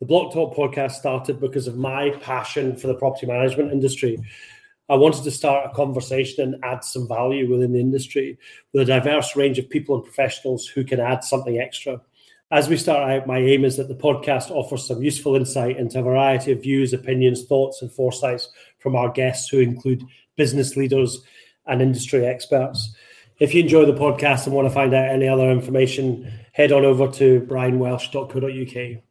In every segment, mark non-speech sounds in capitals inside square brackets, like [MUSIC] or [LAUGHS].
The Blocktalk podcast started because of my passion for the property management industry. I wanted to start a conversation and add some value within the industry with a diverse range of people and professionals who can add something extra. As we start out, my aim is that the podcast offers some useful insight into a variety of views, opinions, thoughts, and foresights from our guests, who include business leaders and industry experts. If you enjoy the podcast and want to find out any other information, head on over to brianwelsh.co.uk.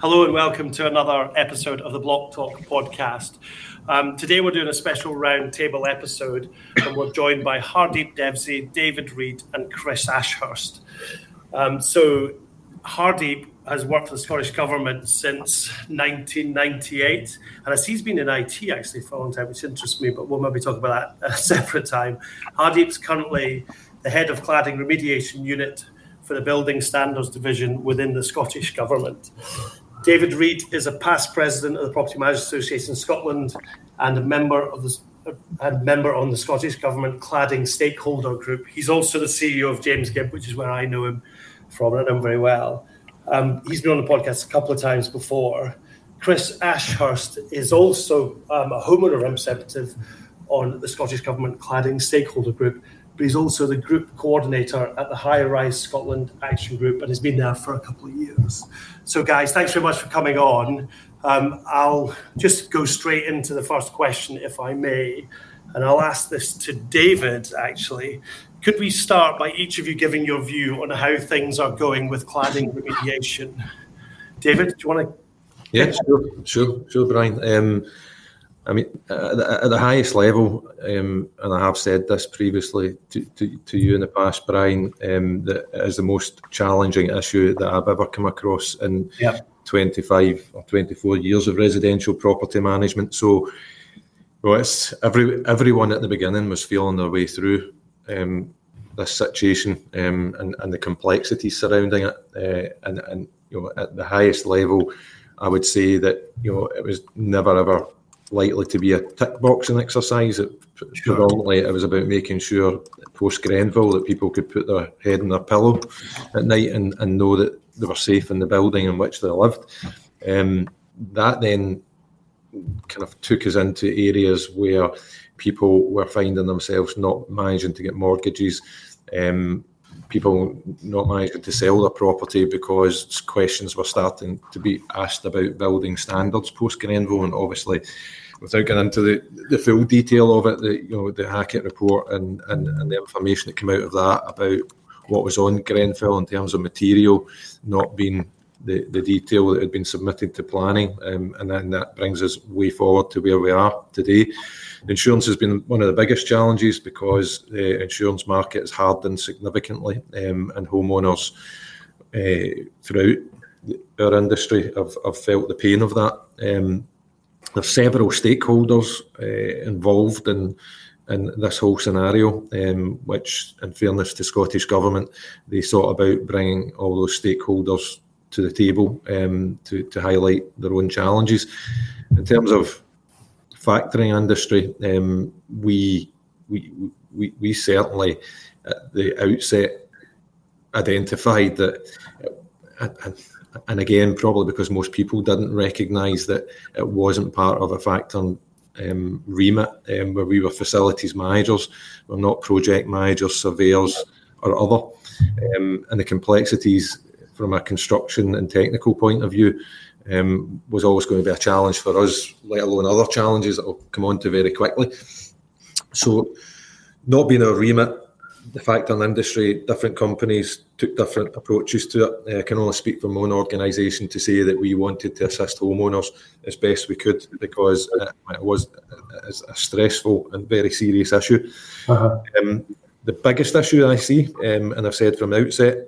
Hello and welcome to another episode of the Blocktalk podcast. Um, today we're doing a special roundtable episode and we're joined by Hardip Devsi, David Reid and Chris Ashurst. Um, so Hardip has worked for the Scottish Government since 1998 and as he's been in IT actually for a long time, which interests me, but we'll maybe talk about that [LAUGHS] a separate time. Hardip's currently the head of cladding remediation unit for the Building Standards Division within the Scottish Government. David Reid is a past president of the Property Managers Association in Scotland and a member of the and member on the Scottish Government Cladding Stakeholder Group. He's also the CEO of James Gibb, which is where I know him from, and I know him very well. Um, he's been on the podcast a couple of times before. Chris Ashurst is also um, a homeowner representative on the Scottish Government Cladding Stakeholder Group, but he's also the group coordinator at the High Rise Scotland Action Group and has been there for a couple of years. So, guys, thanks very much for coming on. Um, I'll just go straight into the first question, if I may, and I'll ask this to David actually. Could we start by each of you giving your view on how things are going with cladding remediation? David, do you want to? Yeah, sure, sure, sure, Brian. Um, I mean, at the, at the highest level, um, and I have said this previously to, to, to you in the past, Brian, um, that is the most challenging issue that I've ever come across in yep. 25 or 24 years of residential property management. So, well, it's every everyone at the beginning was feeling their way through um, this situation um, and, and the complexities surrounding it, uh, and, and you know, at the highest level, I would say that you know it was never ever likely to be a tick boxing exercise. It, sure. Predominantly, it was about making sure post Grenfell that people could put their head in their pillow at night and, and know that they were safe in the building in which they lived. Um, that then kind of took us into areas where people were finding themselves not managing to get mortgages. Um, people not managing to sell their property because questions were starting to be asked about building standards post Grenfell, and obviously without getting into the, the full detail of it, the you know the Hackitt report and, and, and the information that came out of that about what was on Grenfell in terms of material not being the, the detail that had been submitted to planning, um, and then that brings us way forward to where we are today. Insurance has been one of the biggest challenges because the insurance market has hardened significantly, um, and homeowners uh, throughout our industry have, have, felt the pain of that. Um, there's several stakeholders uh, involved in in this whole scenario, um, which, in fairness to Scottish Government, they thought about bringing all those stakeholders to the table um, to, to highlight their own challenges. In terms of factoring industry, um, we, we, we, we certainly at the outset identified that, uh, and again, probably because most people didn't recognise that it wasn't part of a factoring um, remit um, where we were facilities managers, we're not project managers, surveyors, or other. Um, and the complexities from a construction and technical point of view um, was always going to be a challenge for us, let alone other challenges that I'll come on to very quickly. So, not being a remit, the fact in industry, different companies took different approaches to it. I can only speak for my own organisation to say that we wanted to assist homeowners as best we could because it was a stressful and very serious issue. Uh-huh. Um, the biggest issue I see, um, and I've said from the outset,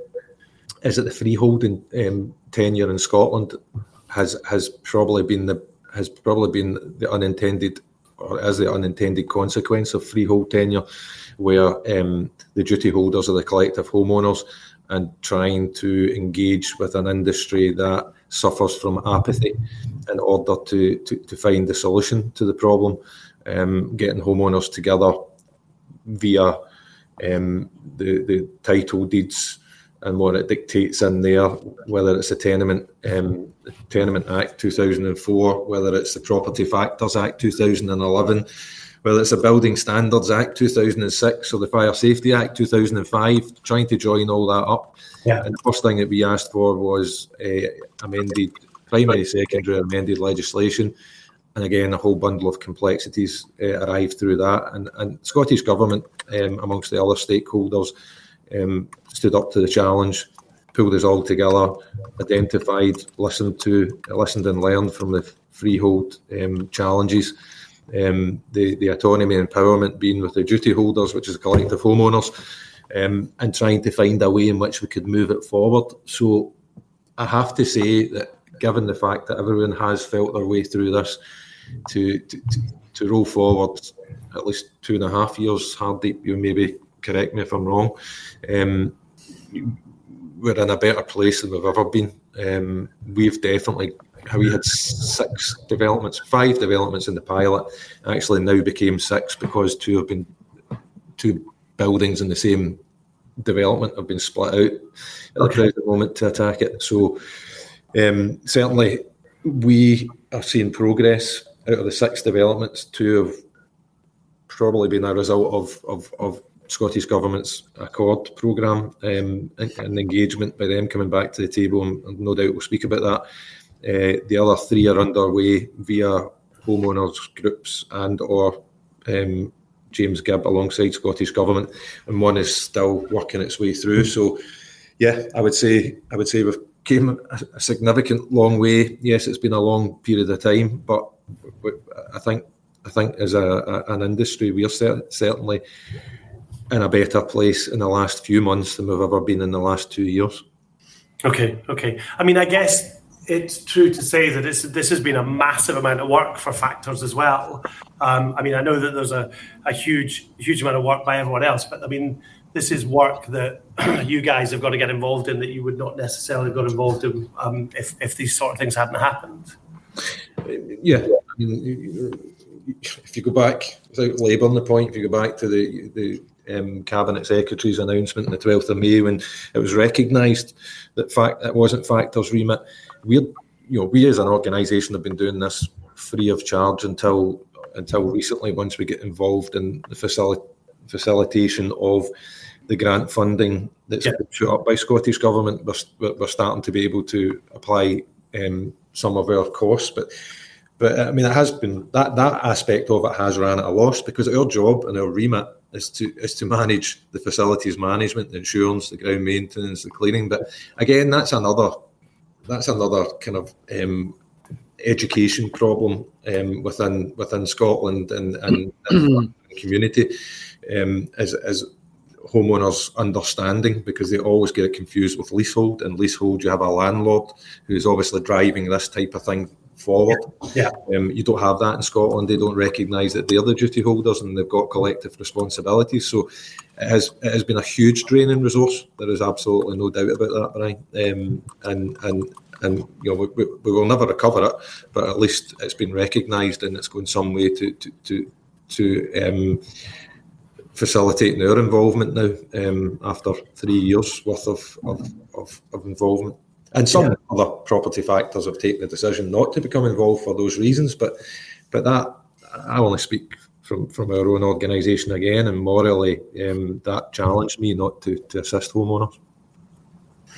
is that the freeholding um, tenure in Scotland has has probably been the has probably been the unintended or as the unintended consequence of freehold tenure, where um, the duty holders are the collective homeowners and trying to engage with an industry that suffers from apathy in order to, to, to find the solution to the problem. Um, getting homeowners together via um, the, the title deeds and what it dictates in there, whether it's the Tenement um, Tenement Act 2004, whether it's the Property Factors Act 2011, whether it's the Building Standards Act 2006 or the Fire Safety Act 2005, trying to join all that up. Yeah. And the first thing that we asked for was uh, amended primary, secondary, amended legislation. And again, a whole bundle of complexities uh, arrived through that. And, and Scottish Government, um, amongst the other stakeholders, um, stood up to the challenge, pulled us all together, identified, listened to, listened and learned from the freehold um, challenges. Um, the, the autonomy and empowerment being with the duty holders, which is a collective homeowners, um, and trying to find a way in which we could move it forward. So I have to say that given the fact that everyone has felt their way through this, to, to, to, roll forward at least two and a half years, Hardip, you maybe correct me if I'm wrong. Um, we're in a better place than we've ever been. Um, we've definitely we had six developments, five developments in the pilot. Actually, now became six because two have been two buildings in the same development have been split out at the present moment to attack it. So um, certainly we are seeing progress out of the six developments. Two have probably been a result of, of, of Scottish Government's Accord programme um, and, and, engagement by them coming back to the table, and, no doubt we'll speak about that. Uh, the other three are underway via homeowners groups and or um, James Gibb alongside Scottish Government, and one is still working its way through. So, yeah, I would say I would say we've came a, significant long way. Yes, it's been a long period of time, but I think I think as a, a an industry, we're certainly in a better place in the last few months than we've ever been in the last two years. Okay, okay. I mean, I guess it's true to say that this this has been a massive amount of work for factors as well. Um, I mean, I know that there's a, a huge huge amount of work by everyone else, but I mean, this is work that [CLEARS THROAT] you guys have got to get involved in that you would not necessarily have got involved in um, if if these sort of things hadn't happened. Yeah, I mean, if you go back without labouring the point, if you go back to the the um, cabinet secretary's announcement on the 12th of May when it was recognised that fact it wasn't factors remit. We, you know, we as an organisation have been doing this free of charge until until recently. Once we get involved in the facil- facilitation of the grant funding that's yeah. put up by Scottish government, we're, we're starting to be able to apply um, some of our costs, but. But I mean, it has been that that aspect of it has ran at a loss because our job and our remit is to is to manage the facilities management, the insurance, the ground maintenance, the cleaning. But again, that's another that's another kind of um, education problem um, within within Scotland and and, and community um, as as homeowners understanding because they always get confused with leasehold and leasehold you have a landlord who's obviously driving this type of thing forward. Yeah. Um, you don't have that in Scotland. They don't recognise that they're the duty holders and they've got collective responsibilities. So it has it has been a huge drain in resource. There is absolutely no doubt about that, Brian. Um, and and and you know we, we, will never recover it, but at least it's been recognised and it's going some way to to to, to um, facilitating our involvement now um, after three years worth of, of, of, of involvement. And some yeah. other property factors have taken the decision not to become involved for those reasons. But but that I only speak from, from our own organisation again, and morally um, that challenged me not to, to assist homeowners.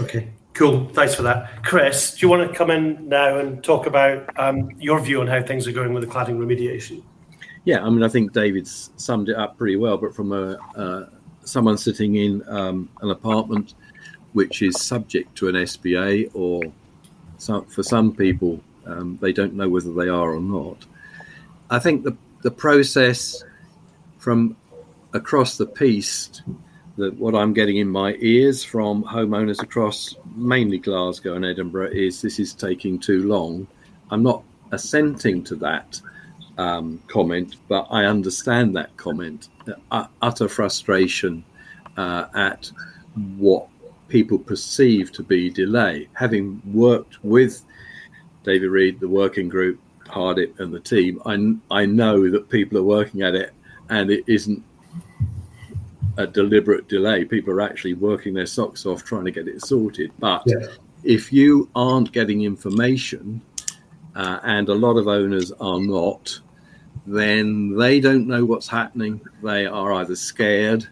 Okay, cool. Thanks for that, Chris. Do you want to come in now and talk about um, your view on how things are going with the cladding remediation? Yeah, I mean, I think David's summed it up pretty well. But from a uh, someone sitting in um, an apartment which is subject to an SBA, or some, for some people, um, they don't know whether they are or not. I think the, the process from across the piece, that what I'm getting in my ears from homeowners across mainly Glasgow and Edinburgh is this is taking too long. I'm not assenting to that um, comment, but I understand that comment. Uh, utter frustration uh, at what people perceive to be delay. Having worked with David Reid, the working group, Hardip, and the team, I, I know that people are working at it and it isn't a deliberate delay. People are actually working their socks off trying to get it sorted. But yeah. if you aren't getting information, uh, and a lot of owners are not, then they don't know what's happening. They are either scared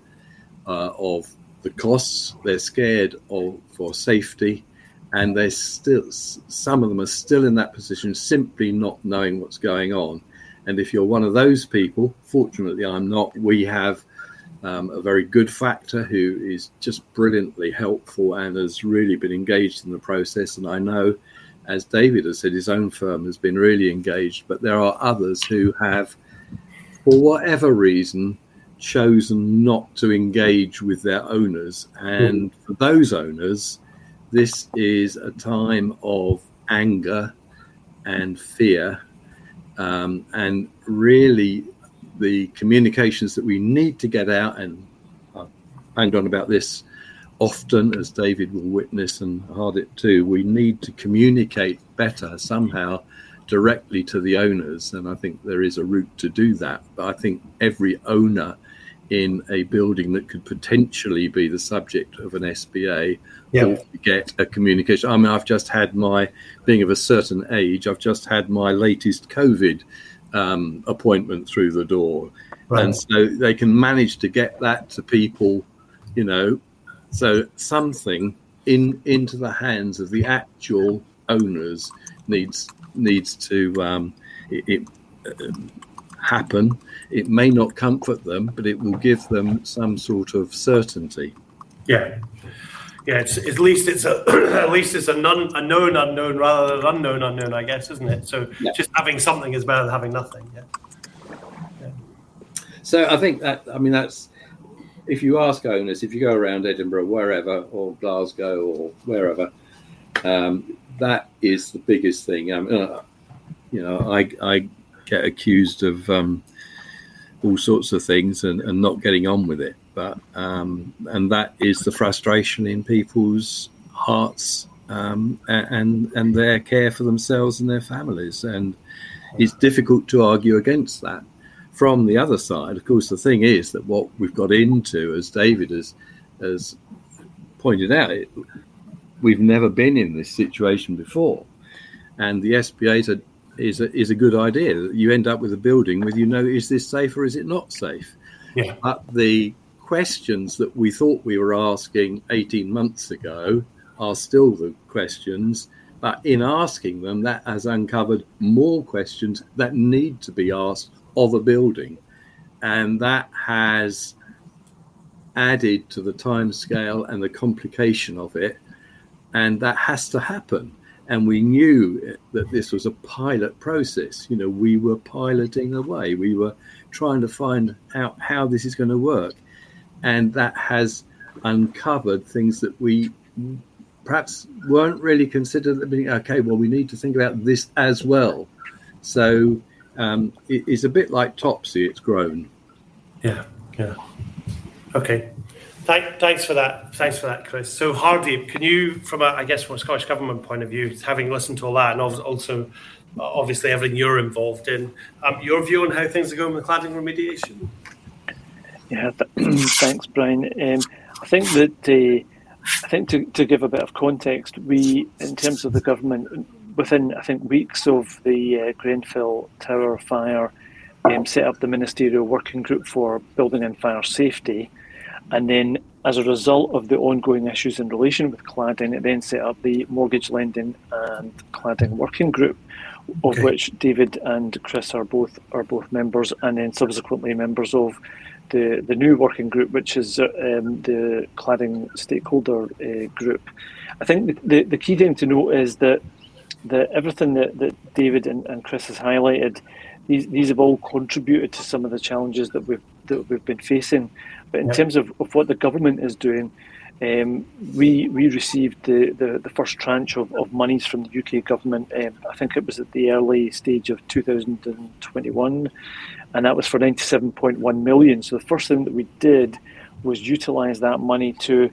uh, of the costs, they're scared of for safety, and they're still some of them are still in that position, simply not knowing what's going on. And if you're one of those people, fortunately I'm not. We have um, a very good factor who is just brilliantly helpful and has really been engaged in the process. And I know, as David has said, his own firm has been really engaged, but there are others who have, for whatever reason, chosen not to engage with their owners. And for those owners, this is a time of anger and fear. Um, and really the communications that we need to get out, and I've banged on about this often, as David will witness and Hardip too, we need to communicate better somehow directly to the owners. And I think there is a route to do that. But I think every owner in a building that could potentially be the subject of an SBA yeah. will get a communication. I mean, I've just had my, being of a certain age, I've just had my latest COVID um, appointment through the door. Right. And so they can manage to get that to people, you know, so something in into the hands of the actual owners needs needs to um, it, it uh, happen. It may not comfort them, but it will give them some sort of certainty. Yeah, yeah, it's [CLEARS THROAT] at least it's a at least it's a, non, a known unknown rather than unknown unknown, I guess, isn't it? So yeah. just having something is better than having nothing. Yeah. yeah. So I think that I mean that's if you ask owners, if you go around Edinburgh, wherever, or Glasgow, or wherever, um, that is the biggest thing. Um, uh, you know, I I get accused of um, all sorts of things and, and not getting on with it. But um, and that is the frustration in people's hearts um, and and their care for themselves and their families. And it's difficult to argue against that. From the other side, of course, the thing is that what we've got into, as David has has pointed out, it, we've never been in this situation before, and the SBA is a is a, is a good idea. You end up with a building where you know is this safe or is it not safe. Yeah. But the questions that we thought we were asking 18 months ago are still the questions. But in asking them, that has uncovered more questions that need to be asked of a building. And that has added to the time scale and the complication of it. And that has to happen. And we knew that this was a pilot process. You know, we were piloting away. We were trying to find out how this is going to work and that has uncovered things that we perhaps weren't really considered. Okay, well, we need to think about this as well. So um, it, it's a bit like Topsy. It's grown. Yeah, yeah. Okay. Thank, thanks for that. Thanks for that, Chris. So, Hardip, can you, from a, I guess, from a Scottish government point of view, having listened to all that, and also obviously everything you're involved in, um, your view on how things are going with cladding remediation? Yeah, [CLEARS THROAT] thanks, Brian. Um, I think that uh, I think to, to give a bit of context, we, in terms of the government, within I think weeks of the uh, Grenfell Tower fire, um, set up the ministerial working group for building and fire safety, and then as a result of the ongoing issues in relation with cladding, it then set up the mortgage lending and cladding working group, of okay. which David and Chris are both are both members, and then subsequently members of the, the new working group, which is um, the cladding stakeholder uh, group. I think the, the key thing to note is that that everything that, that David and, and Chris has highlighted, these these have all contributed to some of the challenges that we've that we've been facing. But in terms of, of what the government is doing, um, we we received the, the, the, first tranche of, of monies from the UK government. Um, I think it was at the early stage of 2021, and that was for 97.1 million. So the first thing that we did was utilise that money to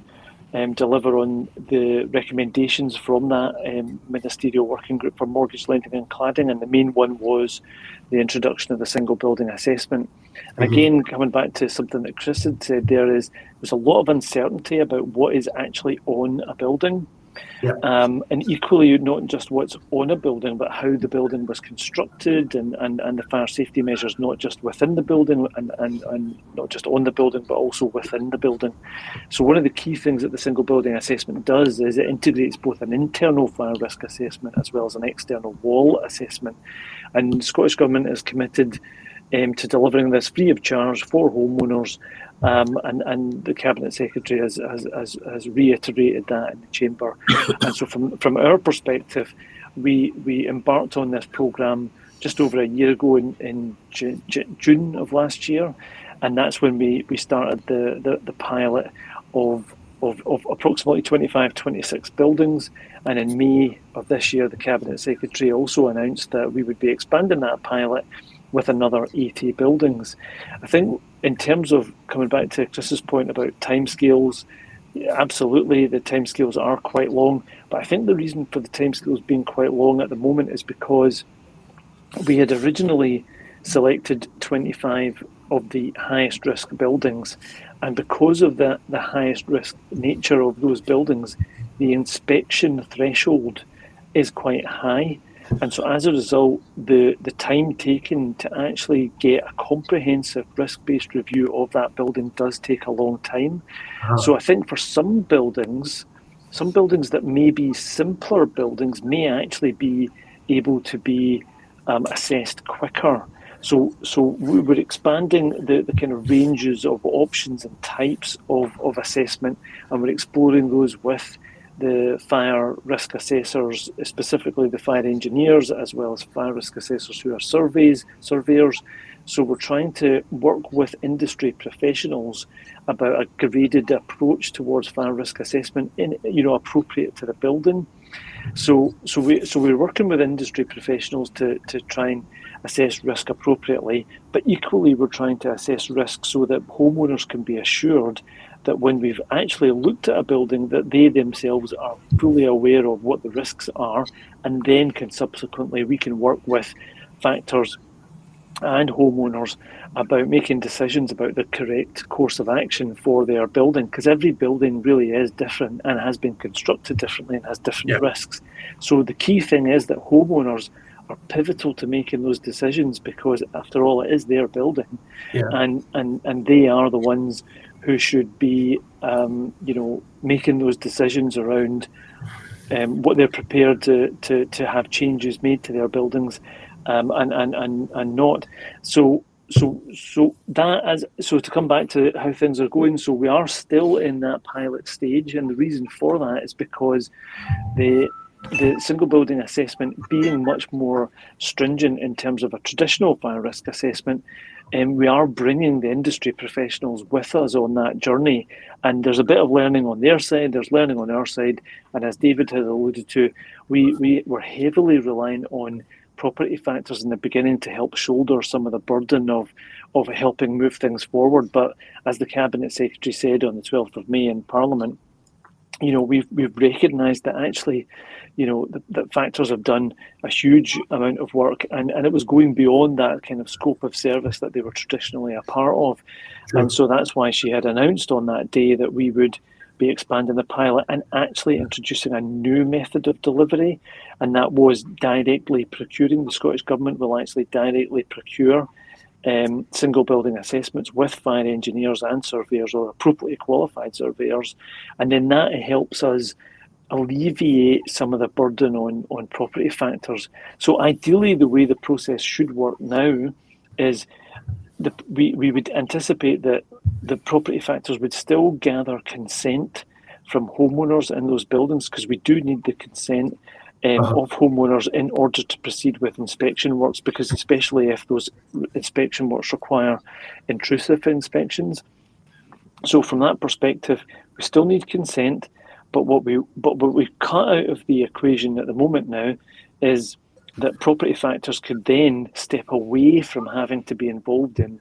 um, deliver on the recommendations from that um, ministerial working group for mortgage lending and cladding, and the main one was the introduction of the single building assessment. And mm-hmm. again, coming back to something that Chris had said, there is there's a lot of uncertainty about what is actually on a building. Yeah. Um, and equally, not just what's on a building, but how the building was constructed and, and, and the fire safety measures, not just within the building and, and, and not just on the building, but also within the building. So, one of the key things that the single building assessment does is it integrates both an internal fire risk assessment as well as an external wall assessment. And Scottish Government is committed um, to delivering this free of charge for homeowners um, and, and the Cabinet Secretary has, has, has, has, reiterated that in the Chamber. [LAUGHS] and so, from, from our perspective, we, we embarked on this programme just over a year ago in, in June, June of last year. And that's when we, we started the, the, the pilot of, of, of approximately 25, 26 buildings. And in May of this year, the Cabinet Secretary also announced that we would be expanding that pilot with another 80 buildings. I think in terms of coming back to Chris's point about timescales, absolutely the timescales are quite long. But I think the reason for the timescales being quite long at the moment is because we had originally selected 25 of the highest risk buildings, and because of the, the highest risk nature of those buildings, the inspection threshold is quite high. And so, as a result, the, the time taken to actually get a comprehensive risk based review of that building does take a long time. Uh-huh. So, I think for some buildings, some buildings that may be simpler buildings may actually be able to be um, assessed quicker. So, so we're expanding the, the kind of ranges of options and types of, of assessment, and we're exploring those with the fire risk assessors, specifically the fire engineers, as well as fire risk assessors who are surveys surveyors. So we're trying to work with industry professionals about a graded approach towards fire risk assessment, in you know appropriate to the building. So so we so we're working with industry professionals to to try and assess risk appropriately, but equally we're trying to assess risk so that homeowners can be assured that when we've actually looked at a building, that they themselves are fully aware of what the risks are, and then can subsequently we can work with factors and homeowners about making decisions about the correct course of action for their building because every building really is different and has been constructed differently and has different yeah. risks. So the key thing is that homeowners are pivotal to making those decisions because after all it is their building yeah. and, and and they are the ones who should be, um, you know, making those decisions around um, what they're prepared to, to, to have changes made to their buildings, um, and, and and and not. So so so that as so to come back to how things are going. So we are still in that pilot stage, and the reason for that is because the the single building assessment being much more stringent in terms of a traditional fire risk assessment um, we are bringing the industry professionals with us on that journey. And there's a bit of learning on their side, there's learning on our side. And as David has alluded to, we, we were heavily relying on property factors in the beginning to help shoulder some of the burden of, of helping move things forward. But as the Cabinet Secretary said on the 12th of May in Parliament, you know, we've, we've recognised that actually you know, that factors have done a huge amount of work and, and it was going beyond that kind of scope of service that they were traditionally a part of. Sure. And so that's why she had announced on that day that we would be expanding the pilot and actually introducing a new method of delivery. And that was directly procuring. The Scottish Government will actually directly procure um, single building assessments with fire engineers and surveyors or appropriately qualified surveyors. And then that helps us alleviate some of the burden on, on property factors. So ideally, the way the process should work now is the, we, we would anticipate that the property factors would still gather consent from homeowners in those buildings because we do need the consent um, uh-huh. of homeowners in order to proceed with inspection works because especially if those inspection works require intrusive inspections. So from that perspective, we still need consent but what we but what we cut out of the equation at the moment now is that property factors could then step away from having to be involved in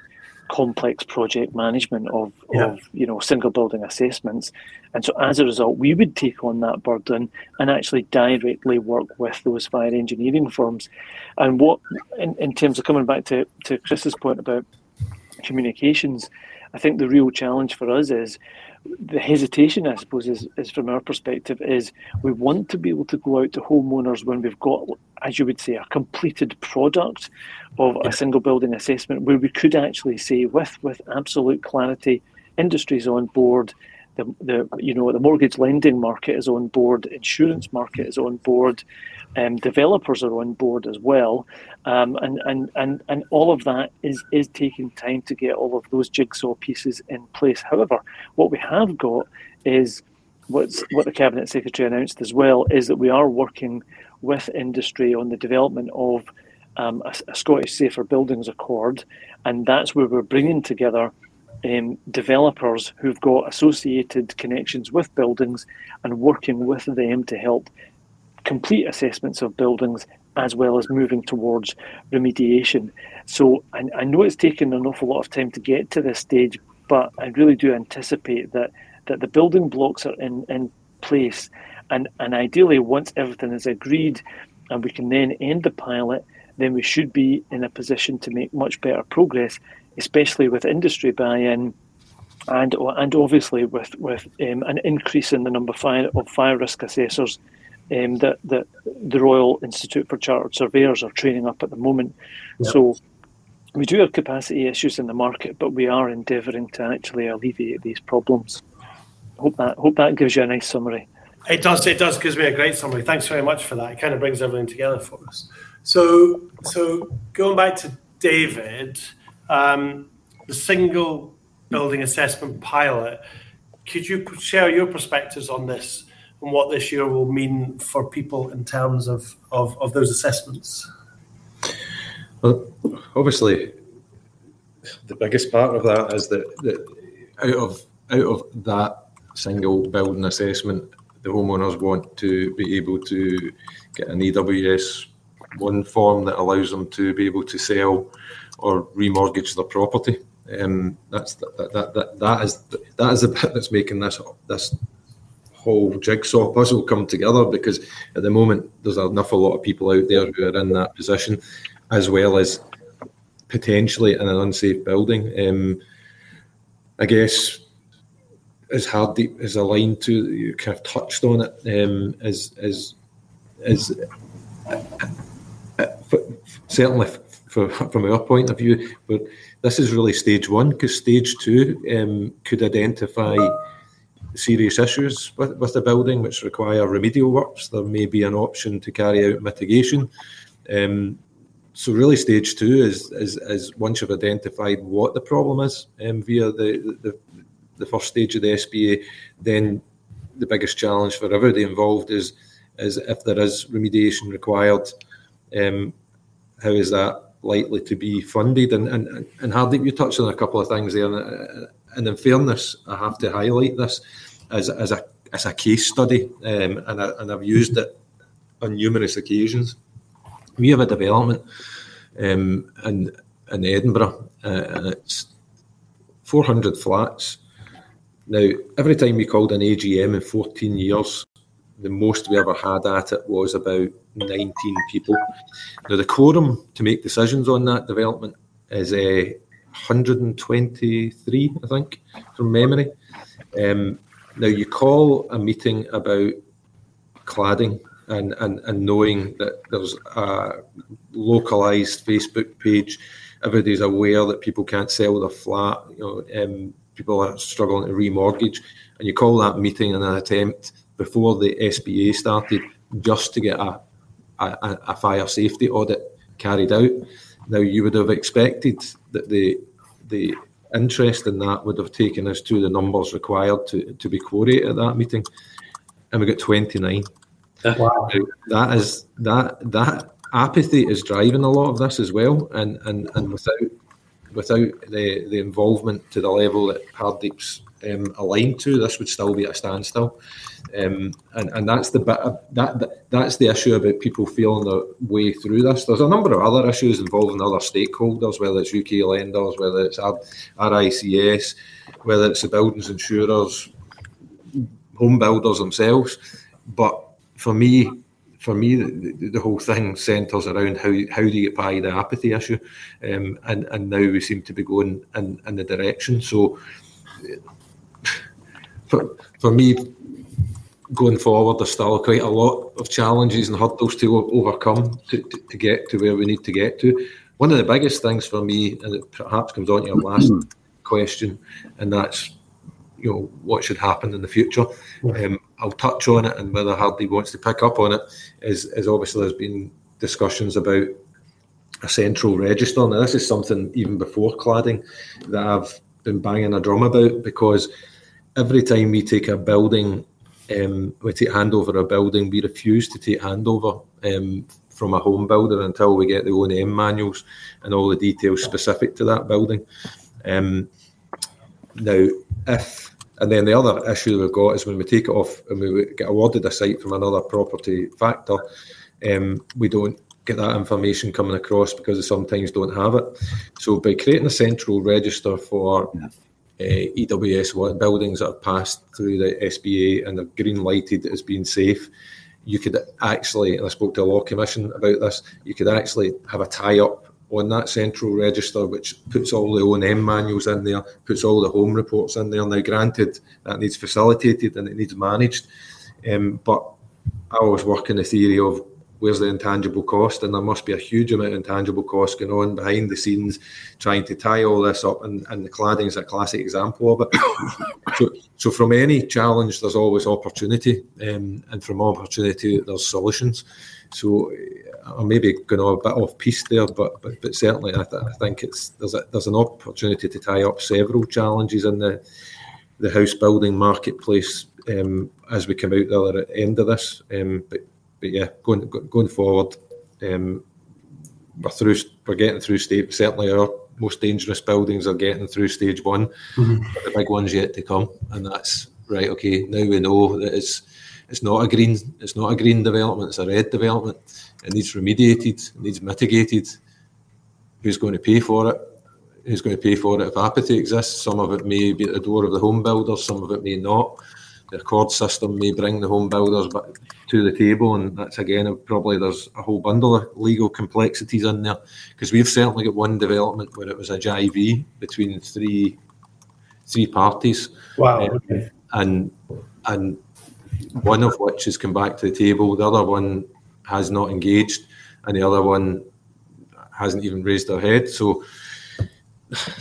complex project management of, yeah. of you know single building assessments and so as a result we would take on that burden and actually directly work with those fire engineering firms and what in, in terms of coming back to, to chris's point about communications i think the real challenge for us is the hesitation, I suppose, is, is from our perspective, is we want to be able to go out to homeowners when we've got, as you would say, a completed product of yeah. a single building assessment where we could actually say with with absolute clarity, industries on board, the, the you know the mortgage lending market is on board, insurance market is on board, um, developers are on board as well, um, and, and and and all of that is is taking time to get all of those jigsaw pieces in place. However, what we have got is what's what the cabinet secretary announced as well is that we are working with industry on the development of um, a, a, Scottish Safer Buildings Accord, and that's where we're bringing together. Um, developers who've got associated connections with buildings and working with them to help complete assessments of buildings as well as moving towards remediation. So I, I, know it's taken an awful lot of time to get to this stage, but I really do anticipate that that the building blocks are in, in place. And, and ideally, once everything is agreed and we can then end the pilot, then we should be in a position to make much better progress, especially with industry buy-in and and obviously with with um, an increase in the number of fire, of fire risk assessors um, that, that the Royal Institute for Chartered Surveyors are training up at the moment. Yep. So we do have capacity issues in the market, but we are endeavouring to actually alleviate these problems. Hope that hope that gives you a nice summary. It does. It does gives me a great summary. Thanks very much for that. It kind of brings everything together for us. So, so going back to David, um, the single building assessment pilot. Could you share your perspectives on this? and what this year will mean for people in terms of, of, of those assessments? Well, obviously, the biggest part of that is that, that out of out of that single building assessment, the homeowners want to be able to get an EWS one form that allows them to be able to sell or remortgage their property. Um, that's that, that, that, that is that is the bit that's making this this whole jigsaw puzzle come together because at the moment there's enough a lot of people out there who are in that position, as well as potentially in an unsafe building. Um, I guess as Hardip is aligned to, you kind of touched on it, um, is is is uh, uh, certainly for, from our point of view, but this is really stage one because stage two um, could identify serious issues with, with the building which require remedial works, there may be an option to carry out mitigation. Um, so really, stage two is, is, is once you've identified what the problem is um, via the, the, the first stage of the SBA, then the biggest challenge for everybody involved is is if there is remediation required, um, how is that likely to be funded? And and and Hardip, you touched on a couple of things there. And, and in fairness, I have to highlight this as, as a as a case study, um, and, I, and I've used it on numerous occasions. We have a development um, in in Edinburgh, uh, and it's 400 flats. Now, every time we called an AGM in 14 years, the most we ever had at it was about 19 people. Now, the quorum to make decisions on that development is uh, 123, I think, from memory. Um, now, you call a meeting about cladding and, and, and knowing that there's a localized Facebook page, everybody's aware that people can't sell their flat, you know, um, people are struggling to remortgage, and you call that meeting in an attempt before the SBA started just to get a, a, a fire safety audit carried out. Now, you would have expected that the the interest in that would have taken us to the numbers required to, to be quoted at that meeting, and we got 29. Wow. That is that that apathy is driving a lot of this as well, and and, and without without the, the involvement to the level that Hardip's um, aligned to, this would still be at a standstill. Um, and, and that's the bit of, that, that that's the issue about people feeling their way through this. There's a number of other issues involving other stakeholders, whether it's UK lenders, whether it's RICS, whether it's the buildings insurers, home builders themselves. But for me, for me, the, the, whole thing centres around how how do you get by the apathy issue, um, and and now we seem to be going in, in the direction. So, for, for me, going forward, there's still quite a lot of challenges and hurdles to overcome to, to, to, get to where we need to get to. One of the biggest things for me, and it perhaps comes on to your last question, and that's you know what should happen in the future. Um, I'll touch on it, and whether Hardy wants to pick up on it is, is obviously there's been discussions about a central register. Now this is something even before cladding that I've been banging a drum about because every time we take a building um, we take handover a building, we refuse to take handover um, from a home builder until we get the O&M manuals and all the details specific to that building. Um, now, if and then the other issue we've got is when we take it off and we get awarded a site from another property factor, um, we don't get that information coming across because we sometimes don't have it. So by creating a central register for EWS buildings that have passed through the SBA and are green lighted as being safe, you could actually, and I spoke to a law commission about this, you could actually have a tie up on that central register, which puts all the O&M manuals in there, puts all the home reports in there. Now, granted, that needs facilitated and it needs managed, um, but I always work in the theory of where's the intangible cost? And there must be a huge amount of intangible cost going on behind the scenes, trying to tie all this up. And, and the cladding is a classic example of it. [COUGHS] so, so, from any challenge, there's always opportunity, um, and from opportunity, there's solutions. So I'm maybe going a bit off piece there, but but, but certainly I, th- I think it's there's a, there's an opportunity to tie up several challenges in the the house building marketplace um, as we come out the other end of this. Um, but but yeah, going going forward, um, we're through. We're getting through stage. Certainly, our most dangerous buildings are getting through stage one. Mm-hmm. the big ones yet to come, and that's right. Okay, now we know that it's it's not a green. It's not a green development. It's a red development. It needs remediated. It needs mitigated. Who's going to pay for it? Who's going to pay for it if apathy exists? Some of it may be at the door of the home builders. Some of it may not the accord system may bring the home builders to the table, and that's again probably there's a whole bundle of legal complexities in there because we've certainly got one development where it was a JV between three three parties. Wow. Um, okay. And and one of which has come back to the table, the other one has not engaged, and the other one hasn't even raised their head. So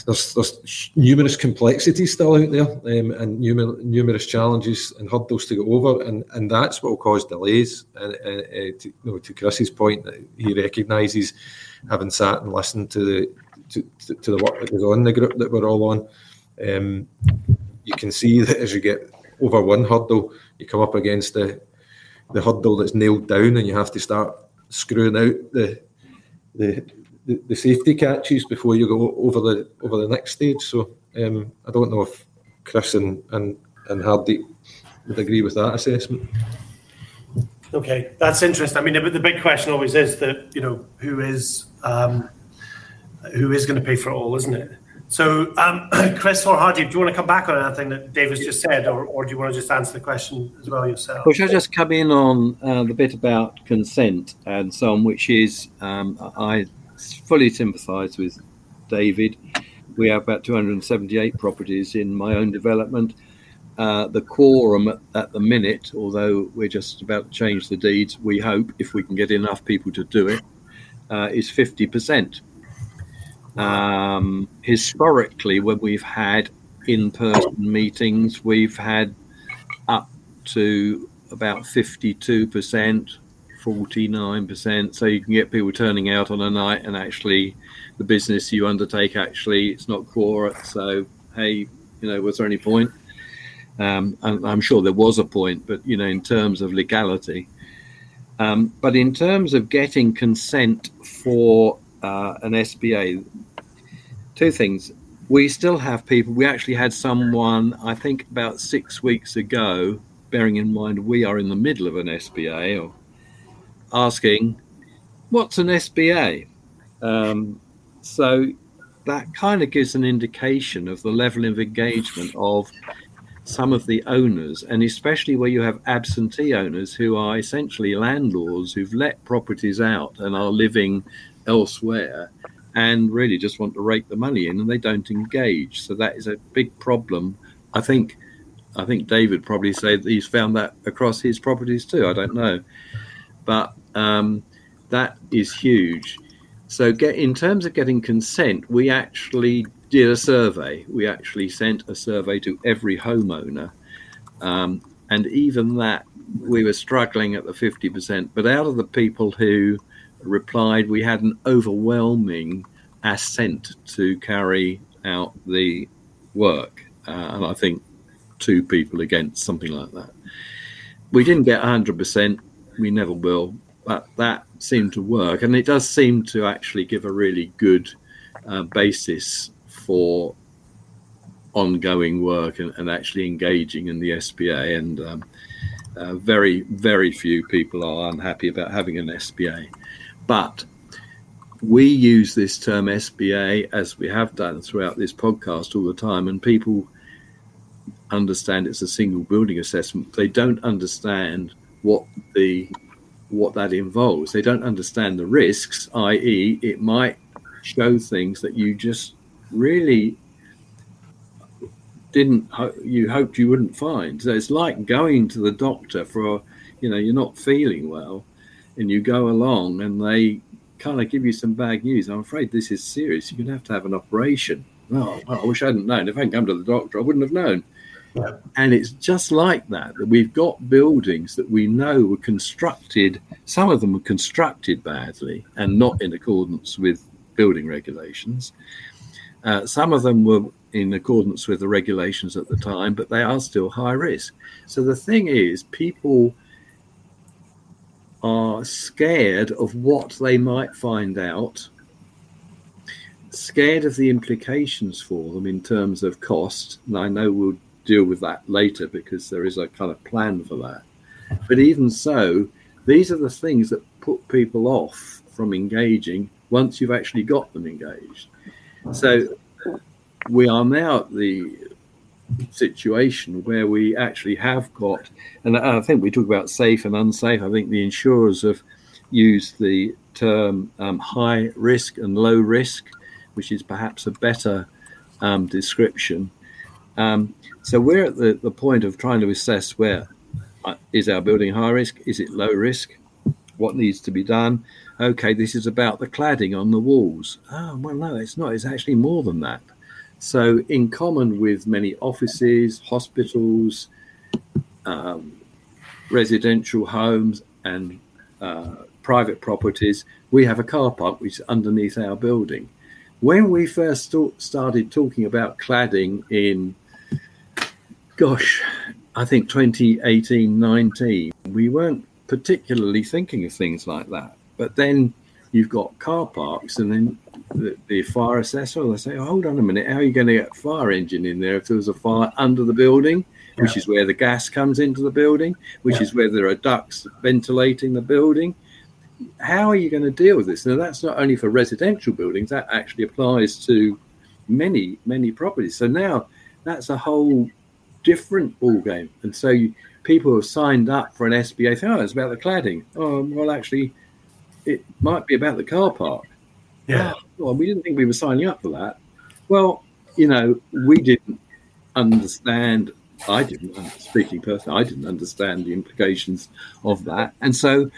there's, there's numerous complexities still out there um, and numer- numerous challenges and hurdles to go over, and, and that's what will cause delays. And uh, uh, to, you know, to Chris's point, he recognises, having sat and listened to the to, to, to, the work that goes on the group that we're all on, um, you can see that as you get over one hurdle, you come up against the the hurdle that's nailed down, and you have to start screwing out the the the, the safety catches before you go over the over the next stage. So um, I don't know if Chris and and and Hardy would agree with that assessment. Okay, that's interesting. I mean, the, the big question always is that you know who is um, who is going to pay for it all, isn't it? So, um, [CLEARS THROAT] Chris or Hardy, do you want to come back on anything that David's just said, or, or do you want to just answer the question as well yourself? Well, should I just come in on uh, the bit about consent and so on, which is um, I fully sympathise with David. We have about 278 properties in my own development. Uh, the quorum at, at, the minute, although we're just about to change the deeds, we hope if we can get enough people to do it, uh, is 50%. Um, historically, when we've had in person meetings, we've had up to about 52%, 49%. So you can get people turning out on a night and actually the business you undertake actually it's not core. So, hey, you know, was there any point? Um, and I'm sure there was a point, but, you know, in terms of legality. Um, but in terms of getting consent for uh, an SBA, two things. we still have people. We actually had someone, I think, about six weeks ago, bearing in mind we are in the middle of an SBA, or asking, "What's an SBA?" Um, so that kind of gives an indication of the level of engagement of some of the owners, and especially where you have absentee owners who are essentially landlords who've let properties out and are living elsewhere and really just want to rake the money in and they don't engage. So that is a big problem. I think I think David probably said he's found that across his properties too. I don't know. But um, that is huge. So get in terms of getting consent, we actually did a survey. We actually sent a survey to every homeowner, um, and even that we were struggling at the fifty percent. But out of the people who replied, we had an overwhelming assent to carry out the work, uh, and I think two people against something like that. We didn't get hundred percent. We never will, but that seemed to work, and it does seem to actually give a really good uh, basis for ongoing work and, and, actually engaging in the SBA. And um, uh, very, very few people are unhappy about having an SBA. But we use this term SBA as we have done throughout this podcast all the time, and people understand it's a single building assessment. They don't understand what the what that involves. They don't understand the risks, i.e., it might show things that you just really didn't you hoped you wouldn't find. So it's like going to the doctor for you know you're not feeling well, and you go along and they kind of give you some bad news. I'm afraid this is serious. You're to have to have an operation. Oh, well, I wish I hadn't known. If I hadn't come to the doctor, I wouldn't have known. And it's just like that, that we've got buildings that we know were constructed, some of them were constructed badly and not in accordance with building regulations. Uh, some of them were in accordance with the regulations at the time, but they are still high risk. So the thing is, people are scared of what they might find out, scared of the implications for them in terms of cost. And I know we'll deal with that later because there is a kind of plan for that. But even so, these are the things that put people off from engaging once you've actually got them engaged. So we are now at the situation where we actually have got, and I think we talk about safe and unsafe. I think the insurers have used the term um, high risk and low risk, which is perhaps a better um, description. Um, so we're at the, the point of trying to assess where uh, is our building high risk? Is it low risk? What needs to be done? Okay, this is about the cladding on the walls. Oh, well, no, it's not. It's actually more than that. So, in common with many offices, hospitals, um, residential homes, and uh, private properties, we have a car park which is underneath our building. When we first started talking about cladding in, gosh, I think 2018 19, we weren't particularly thinking of things like that. But then you've got car parks, and then the, the fire assessor will say, oh, "Hold on a minute, how are you going to get a fire engine in there if there was a fire under the building?" Yeah. Which is where the gas comes into the building, which yeah. is where there are ducts ventilating the building. How are you going to deal with this? Now, that's not only for residential buildings; that actually applies to many, many properties. So now that's a whole different ball game. And so you, people have signed up for an SBA. Think, oh, it's about the cladding. Oh, well, actually, it might be about the car park. Yeah. Oh, well, we didn't think we were signing up for that. Well, you know, we didn't understand. I didn't, speaking personally, I didn't understand the implications of that. And so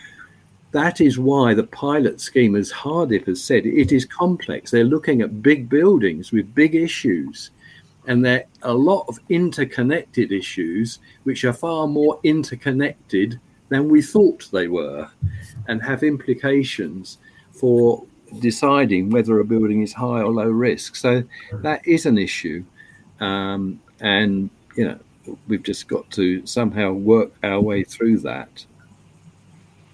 that is why the pilot scheme, as Hardip has said, it is complex. They're looking at big buildings with big issues. And there are a lot of interconnected issues, which are far more interconnected than we thought they were and have implications for deciding whether a building is high or low risk. So that is an issue. Um, and, you know, we've just got to somehow work our way through that.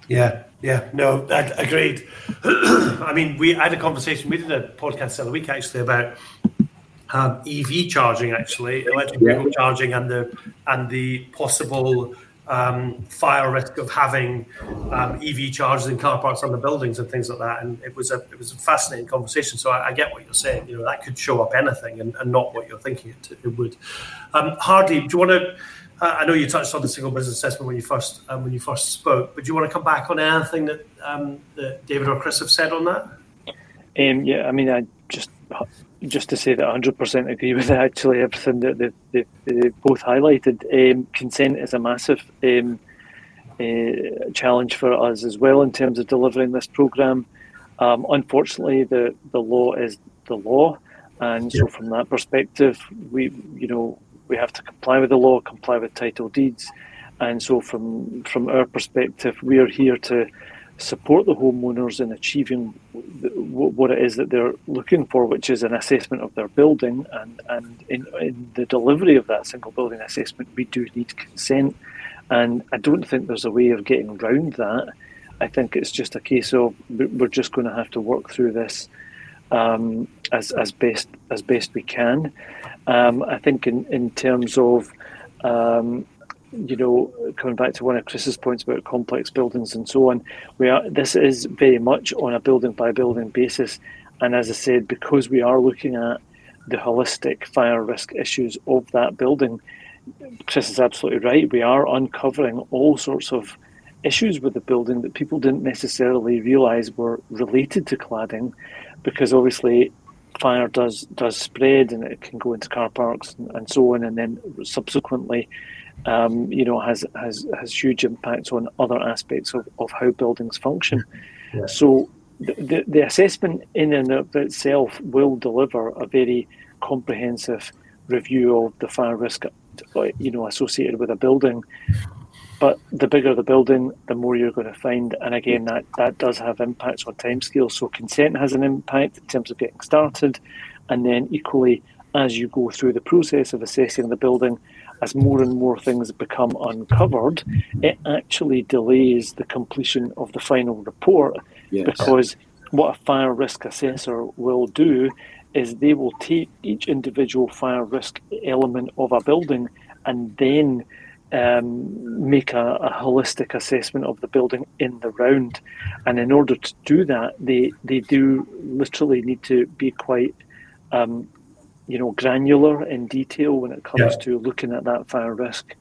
Yeah, yeah, no, I, agreed. [CLEARS THROAT] I mean, we had a conversation. We did a podcast the other week actually about um, EV charging, actually, electric vehicle charging, and the and the possible um, fire risk of having um, EV chargers in car parks on the buildings and things like that. And it was a it was a fascinating conversation. So I, I get what you're saying. You know, that could show up anything and, and not what you're thinking it, it would. Um, Hardy, do you want to? Uh, I know you touched on the single business assessment when you first um, when you first spoke, but do you want to come back on anything that, um, that David or Chris have said on that? Um, yeah, I mean, I just just to say that 100% agree with actually everything that they, they, they both highlighted. Um, consent is a massive um, uh, challenge for us as well in terms of delivering this program. Um, unfortunately, the, the law is the law, and so from that perspective, we you know we have to comply with the law, comply with title deeds, and so from from our perspective, we are here to support the homeowners in achieving what it is that they're looking for, which is an assessment of their building. And, and in, in the delivery of that single building assessment, we do need consent. And I don't think there's a way of getting around that. I think it's just a case of we're just going to have to work through this um, as, as best as best we can. Um, I think in, in terms of um, you know, coming back to one of Chris's points about complex buildings and so on, we are this is very much on a building by building basis, and as I said, because we are looking at the holistic fire risk issues of that building, Chris is absolutely right. We are uncovering all sorts of issues with the building that people didn't necessarily realise were related to cladding, because obviously fire does does spread and it can go into car parks and, and so on, and then subsequently um, you know, has, has, has huge impacts on other aspects of, of how buildings function. Yeah. So the, the, the assessment in and of itself will deliver a very comprehensive review of the fire risk, you know, associated with a building. But the bigger the building, the more you're going to find. And again, that, that does have impacts on timescales. So consent has an impact in terms of getting started. And then equally, as you go through the process of assessing the building, as more and more things become uncovered, it actually delays the completion of the final report yes. because what a fire risk assessor will do is they will take each individual fire risk element of a building and then um, make a, a, holistic assessment of the building in the round. And in order to do that, they, they do literally need to be quite um, you know, granular in detail when it comes yeah. to looking at that fire risk.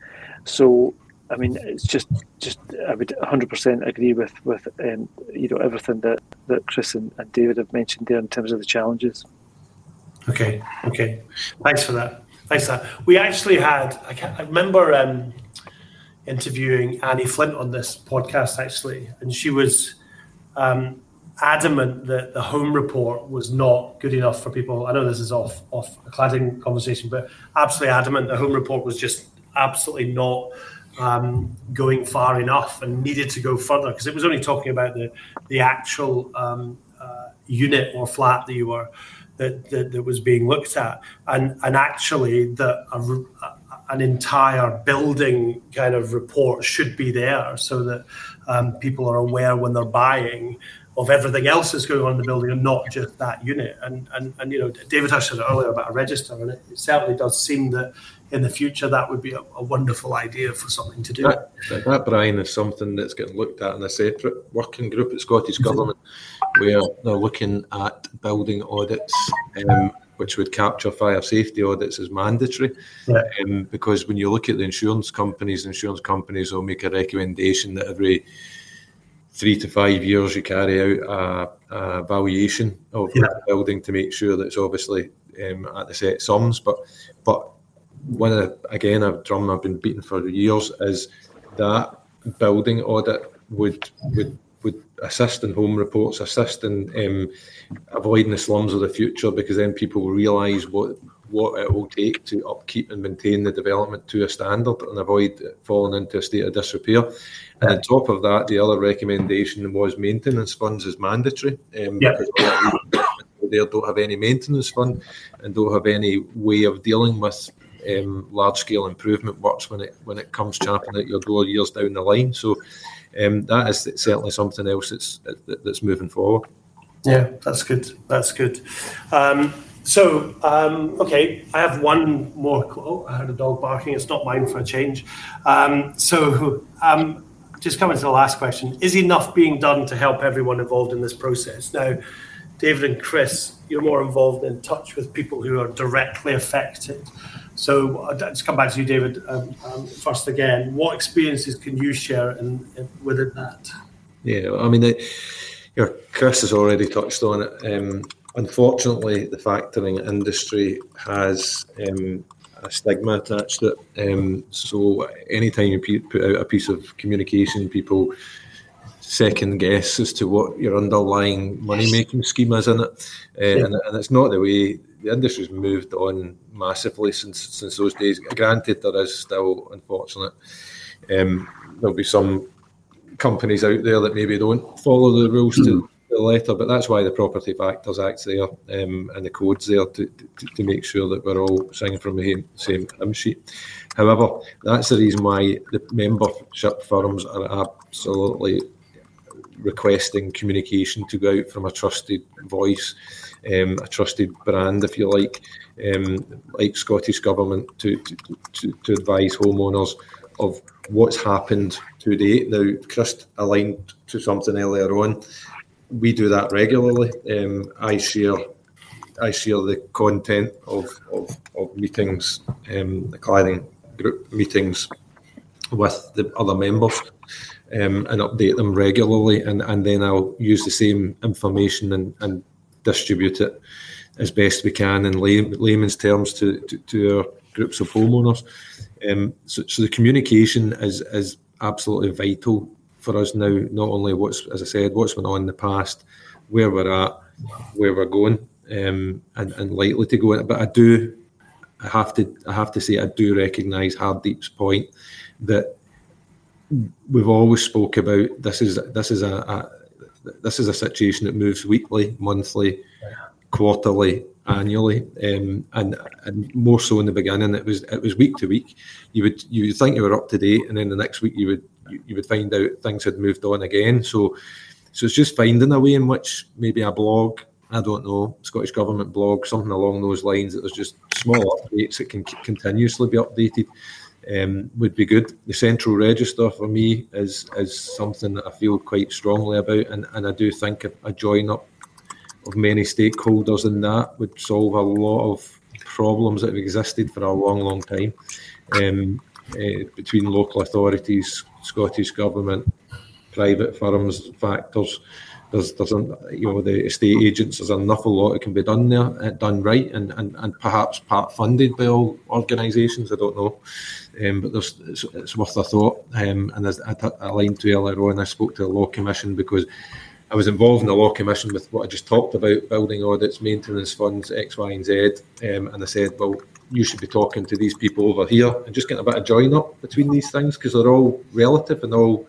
So, I mean, it's just, just I would 100% agree with with um, you know everything that that Chris and, and David have mentioned there in terms of the challenges. Okay, okay, thanks for that. Thanks for that. We actually had, I, I remember um, interviewing Annie Flint on this podcast actually, and she was. Um, adamant that the home report was not good enough for people. I know this is off off a cladding conversation, but absolutely adamant the home report was just absolutely not um, going far enough and needed to go further because it was only talking about the the actual um, uh, unit or flat that you were that, that, that was being looked at, and and actually that an entire building kind of report should be there so that um, people are aware when they're buying of everything else that's going on in the building and not just that unit. And and, and you know, David touched on earlier about a register, and it, it certainly does seem that in the future that would be a, a wonderful idea for something to do. That, that, Brian, is something that's getting looked at in a separate working group at Scottish Government, where they're looking at building audits. Um, which would capture fire safety audits as mandatory. Yeah. Um, because when you look at the insurance companies, insurance companies will make a recommendation that every three to five years you carry out a, a valuation of yeah. the building to make sure that it's obviously um, at the set sums. But but one of the, again a drum I've been beating for years is that building audit would would would assist in home reports, assist in um, avoiding the slums of the future because then people will realise what what it will take to upkeep and maintain the development to a standard and avoid falling into a state of disrepair. And on top of that, the other recommendation was maintenance funds is mandatory. Um, yeah. They don't have any maintenance fund and don't have any way of dealing with um, large scale improvement works when it when it comes champing at your door years down the line. So um, that is certainly something else that's that's moving forward. Yeah, that's good. That's good. Um, So, um, okay, I have one more. Oh, I heard a dog barking. It's not mine for a change. Um, so, um, just coming to the last question: Is enough being done to help everyone involved in this process? Now, David and Chris, you're more involved in touch with people who are directly affected. So, I'll just come back to you, David, um, um, first again. What experiences can you share in, in, within that? Yeah, I mean, the, you know, Chris has already touched on it. Unfortunately, the factoring industry has um, a stigma attached to it. Um, so anytime you put out a piece of communication, people second guess as to what your underlying money making scheme is in it, uh, yeah. and, and, it's not the way the industry's moved on massively since since those days. Granted, there is still, unfortunate, um, there'll be some companies out there that maybe don't follow the rules to letter, but that's why the Property Factors Act's there um, and the code's there to, to, to, make sure that we're all singing from the same hymn sheet. However, that's the reason why the membership firms are absolutely requesting communication to go out from a trusted voice, um, a trusted brand, if you like, um, like Scottish Government, to, to, to, to advise homeowners of what's happened to date. Now, Chris aligned to something earlier on we do that regularly. Um, I share I share the content of, of, of meetings, um, the cladding group meetings with the other members um, and update them regularly. And, and then I'll use the same information and, and distribute it as best we can in lay, layman's terms to, to, to, our groups of homeowners. Um, so, so the communication is, is absolutely vital for us now, not only what's, as I said, what's been on in the past, where we're at, where we're going, um, and, and likely to go. But I do, I have to, I have to say, I do recognise Hardip's point that we've always spoke about. This is this is a, a this is a situation that moves weekly, monthly, quarterly, annually, um, and and more so in the beginning. It was it was week to week. You would you would think you were up to date, and then the next week you would you, you would find out things had moved on again. So, so it's just finding a way in which maybe a blog, I don't know, Scottish Government blog, something along those lines that there's just small updates that can continuously be updated. Um, would be good. The central register for me is is something that I feel quite strongly about, and, and I do think a, a join up of many stakeholders in that would solve a lot of problems that have existed for a long, long time um, uh, between local authorities, Scottish Government, private firms, factors. There's, there's an, you know, the estate agents, there's an awful lot that can be done there, uh, done right, and, and, and perhaps part funded by all organisations, I don't know. Um, but there's, it's, it's, worth a thought. Um, and as I, aligned to earlier on, I spoke to the Law Commission because I was involved in the Law Commission with what I just talked about building audits, maintenance funds, X, Y, and Z. Um, and I said, well, you should be talking to these people over here and just getting a bit of join up between these things because they're all relative and all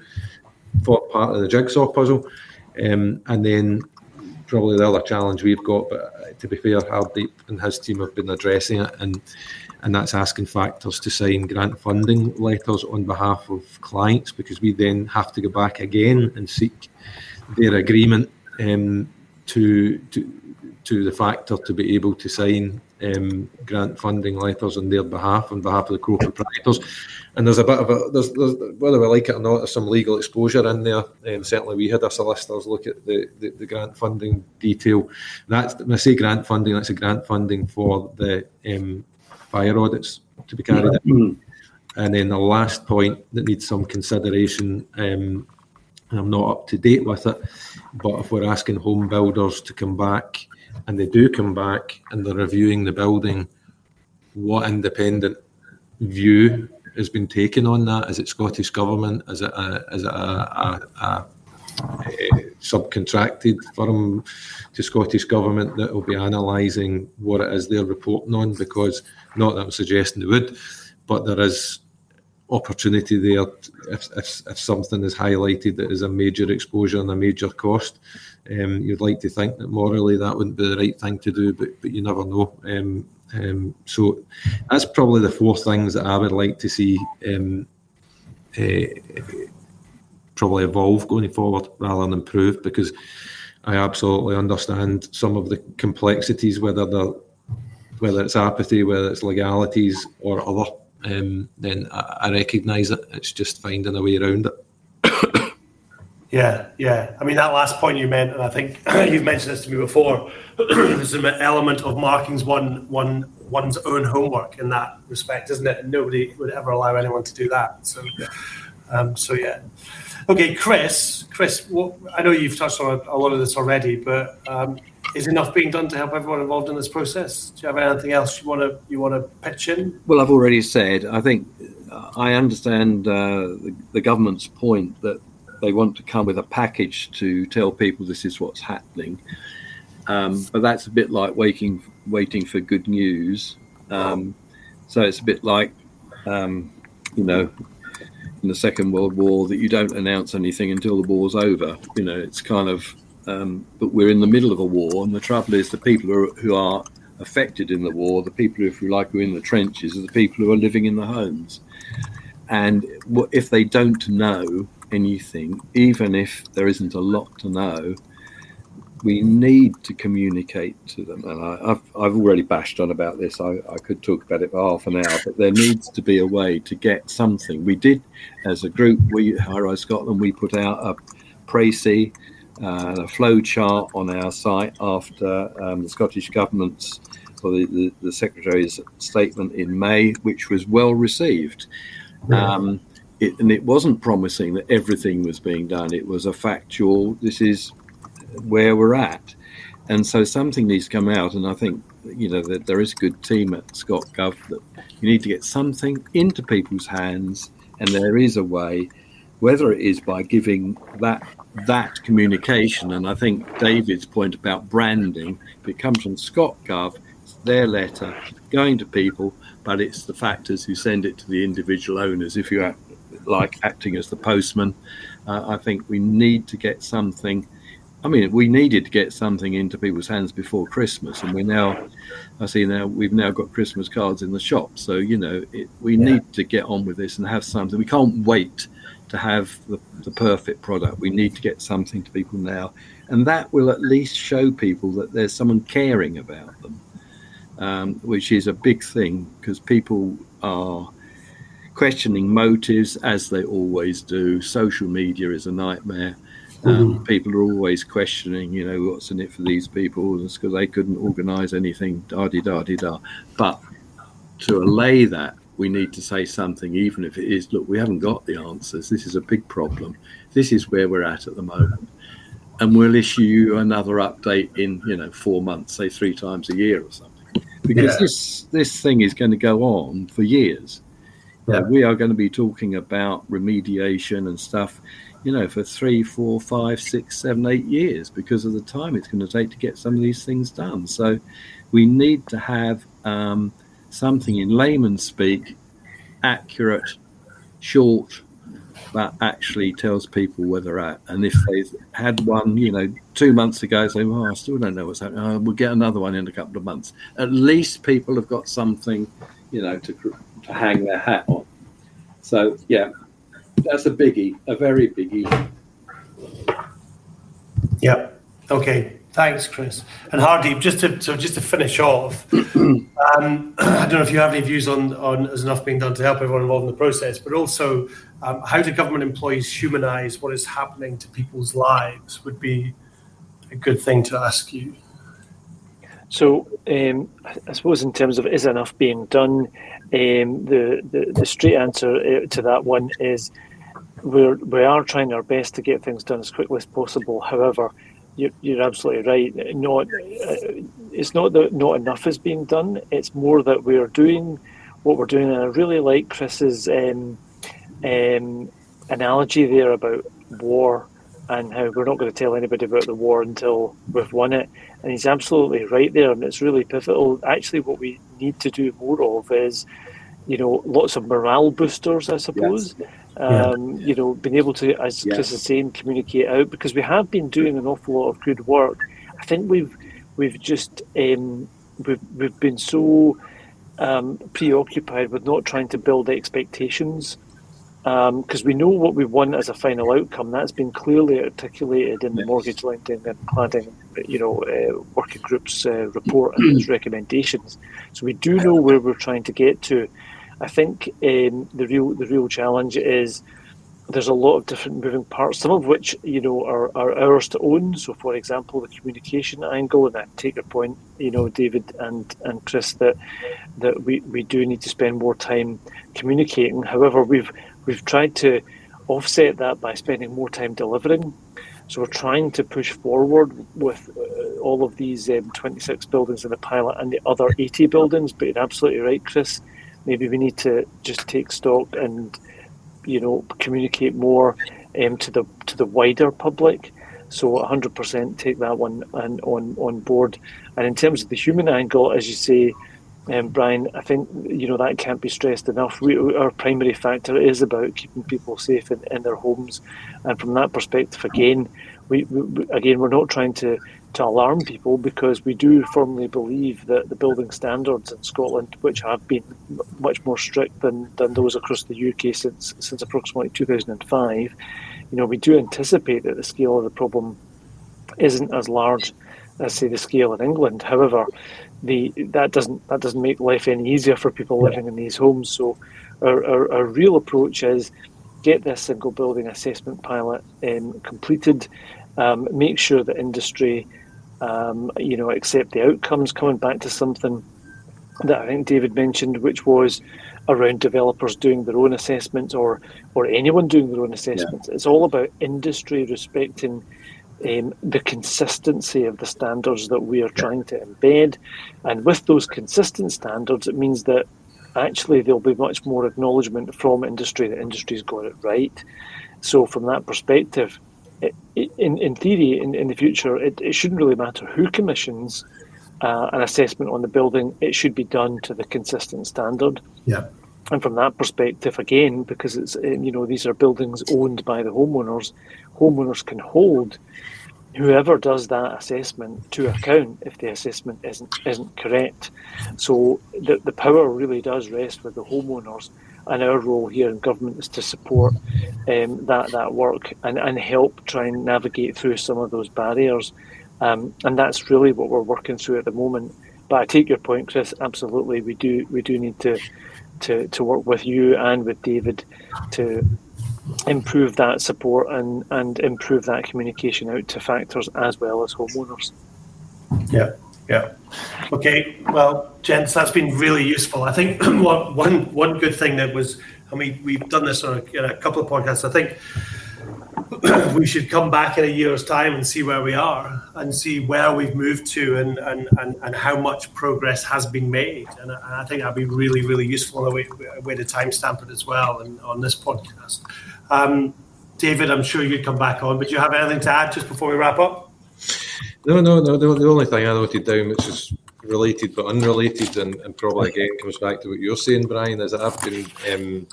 part of the jigsaw puzzle. Um, and then probably the other challenge we've got, but uh, to be fair, Hardip and his team have been addressing it, and and that's asking factors to sign grant funding letters on behalf of clients because we then have to go back again and seek their agreement um, to to to the factor to be able to sign um, grant funding letters on their behalf, on behalf of the co-proprietors. And there's a bit of a there's, there's whether we like it or not, there's some legal exposure in there. Um, certainly, we had our solicitors look at the, the, the grant funding detail. That's when I say grant funding, that's a grant funding for the um, fire audits to be carried out. Mm-hmm. And then the last point that needs some consideration, um, and I'm not up to date with it, but if we're asking home builders to come back and they do come back and they're reviewing the building, what independent view has been taken on that? Is it Scottish Government? Is it a, is it a, a, a, a subcontracted firm to Scottish Government that will be analysing what it is they're reporting on? Because not that I'm suggesting they would, but there is opportunity there if, if, if something is highlighted that is a major exposure and a major cost um, you'd like to think that morally that wouldn't be the right thing to do, but but you never know. Um, um, so that's probably the four things that I would like to see um, uh, probably evolve going forward rather than improve because I absolutely understand some of the complexities, whether they're whether it's apathy, whether it's legalities or other, um, then I, I recognise it. It's just finding a way around it. [COUGHS] Yeah, yeah. I mean, that last point you meant, and I think [COUGHS] you've mentioned this to me before. [COUGHS] there's an element of marking's one one one's own homework in that respect, isn't it? And nobody would ever allow anyone to do that. So, um, so yeah. Okay, Chris. Chris, what, I know you've touched on a, lot of this already, but um, is enough being done to help everyone involved in this process? Do you have anything else you want to you want to pitch in? Well, I've already said. I think I understand uh, the, the government's point that they want to come with a package to tell people this is what's happening. Um, but that's a bit like waiting waiting for good news. Um, so it's a bit like, um, you know, in the Second World War that you don't announce anything until the war's over. You know, it's kind of, um, but we're in the middle of a war, and the trouble is the people who are, who are affected in the war, the people who, if you like, are in the trenches, are the people who are living in the homes. And if they don't know anything, even if there isn't a lot to know, we need to communicate to them. And I, have I've already bashed on about this. I, I could talk about it for half an hour, but there needs to be a way to get something. We did, as a group, we High Rise Scotland, we put out a précis, uh, a flow chart on our site after um, the Scottish Government's or the, the, the, Secretary's statement in May, which was well received. Um, it, and it wasn't promising that everything was being done. It was a factual, this is where we're at. And so something needs to come out. And I think, you know, that there is a good team at ScotGov that you need to get something into people's hands. And there is a way, whether it is by giving that that communication. And I think David's point about branding, if it comes from ScotGov, it's their letter going to people, but it's the factors who send it to the individual owners. If you act like acting as the postman, uh, I think we need to get something I mean, we needed to get something into people's hands before Christmas, and we're now, I see now, we've now got Christmas cards in the shop. So, you know, it, we yeah. need to get on with this and have something. We can't wait to have the, the perfect product. We need to get something to people now. And that will at least show people that there's someone caring about them, um, which is a big thing because people are questioning motives as they always do. Social media is a nightmare. Um, mm-hmm. People are always questioning, you know, what's in it for these people It's because they couldn't organise anything, da di da di da. But to allay that, we need to say something, even if it is, look, we haven't got the answers. This is a big problem. This is where we're at at the moment. And we'll issue you another update in, you know, four months, say three times a year or something. Because yeah. this this thing is going to go on for years. Yeah. we are going to be talking about remediation and stuff you know, for three, four, five, six, seven, eight years because of the time it's going to take to get some of these things done. So we need to have um, something in layman's speak, accurate, short, but actually tells people where they're at. And if they've had one, you know, two months ago, say, "Oh, I still don't know what's happening," oh, we'll get another one in a couple of months. At least people have got something, you know, to to hang their hat on. So yeah, that's a biggie, a very biggie. Yeah. Okay. Thanks, Chris. And Hardip, just to so just to finish off, [CLEARS THROAT] um, [CLEARS THROAT] I don't know if you have any views on on as enough being done to help everyone involved in the process, but also um, how do government employees humanise what is happening to people's lives would be a good thing to ask you. So um, I suppose in terms of is enough being done, um, the, the, the straight answer uh, to that one is we're we are trying our best to get things done as quickly as possible. However, you're, you're absolutely right. Not uh, it's not that not enough is being done. It's more that we're doing what we're doing, and I really like Chris's um, um, analogy there about war and how we're not going to tell anybody about the war until we've won it. And he's absolutely right there, and it's really pivotal. Actually, what we need to do more of is, you know, lots of morale boosters, I suppose. Yes. Um, yeah. You know, being able to, as. Chris is saying, communicate out because we have been doing an awful lot of good work. I think we've we've just um, we've we've been so um, preoccupied with not trying to build expectations because um, we know what we want as a final outcome. That's been clearly articulated in the mortgage lending and planning, you know, uh, working groups uh, report and its [CLEARS THROAT] recommendations. So we do know where we're trying to get to. I think um, the real the real challenge is there's a lot of different moving parts, some of which you know are, are ours to own. So, for example, the communication angle, and I take your point, you know, David and and Chris, that that we, we do need to spend more time communicating. However, we've we've tried to offset that by spending more time delivering. So we're trying to push forward with uh, all of these um, 26 buildings in the pilot and the other 80 buildings. But you're absolutely right, Chris. Maybe we need to just take stock and you know communicate more um, to the to the wider public. So 100% take that one and on on board. And in terms of the human angle, as you say, um, Brian, I think you know that can't be stressed enough. We, our primary factor is about keeping people safe in, in their homes, and from that perspective, again, we, we again we're not trying to to alarm people because we do firmly believe that the building standards in Scotland, which have been much more strict than, than those across the UK since since approximately 2005, you know, we do anticipate that the scale of the problem isn't as large as say the scale in England. However, the that doesn't that doesn't make life any easier for people living in these homes. So our, our, our real approach is get this single building assessment pilot um, completed, um, make sure that industry um, you know, accept the outcomes. Coming back to something that I think David mentioned, which was around developers doing their own assessments or or anyone doing their own assessments. Yeah. It's all about industry respecting um, the consistency of the standards that we are trying to embed, and with those consistent standards, it means that actually there'll be much more acknowledgement from industry that industry's got it right. So from that perspective, in, in theory, in, in the future, it, it shouldn't really matter who commissions uh, an assessment on the building. It should be done to the consistent standard. Yeah. And from that perspective, again, because it's you know these are buildings owned by the homeowners, homeowners can hold whoever does that assessment to account if the assessment isn't isn't correct. So the the power really does rest with the homeowners and our role here in government is to support um, that that work and, and help try and navigate through some of those barriers. Um, and that's really what we're working through at the moment. But I take your point, Chris. Absolutely, we do we do need to to, to work with you and with David to improve that support and, and improve that communication out to factors as well as homeowners. Yeah. Yeah. Okay. Well, gents, that's been really useful. I think [CLEARS THROAT] one one one good thing that was, and we we've done this on a, a couple of podcasts. I think [CLEARS THROAT] we should come back in a year's time and see where we are and see where we've moved to and and, and, and how much progress has been made. And I, I think that'd be really really useful a way, a way to timestamp it as well and on this podcast. Um, David, I'm sure you'd come back on, but do you have anything to add just before we wrap up? No, no, no. The, the only thing I noted down, which is related but unrelated, and, and probably again comes back to what you're saying, Brian, is that I've been um,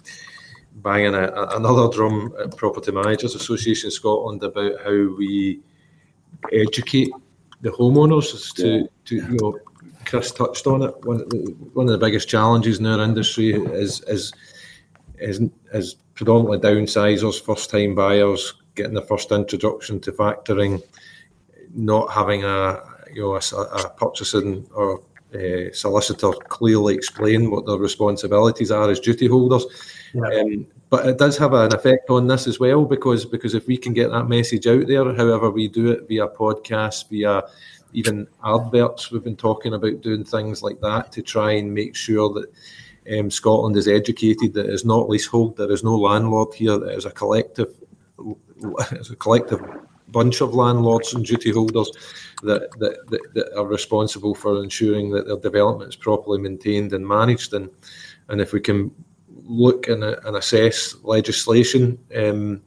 banging a, a, another drum at Property Managers Association Scotland about how we educate the homeowners to, yeah. to you know, Chris touched on it. One, one of the biggest challenges in our industry is is is, is predominantly downsizers, first time buyers, getting the first introduction to factoring not having a you know a, a purchasing or a solicitor clearly explain what their responsibilities are as duty holders. Yeah. Um, but it does have an effect on this as well because because if we can get that message out there, however we do it via podcasts, via even adverts, we've been talking about doing things like that to try and make sure that um, Scotland is educated that it's not leasehold, there is no landlord here, that is a collective, it's [LAUGHS] a collective bunch of landlords and duty holders that, that, that, that, are responsible for ensuring that their development is properly maintained and managed. And, and if we can look and, and assess legislation, um,